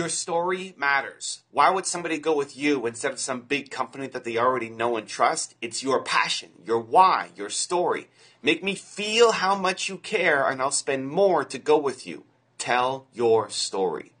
Your story matters. Why would somebody go with you instead of some big company that they already know and trust? It's your passion, your why, your story. Make me feel how much you care, and I'll spend more to go with you. Tell your story.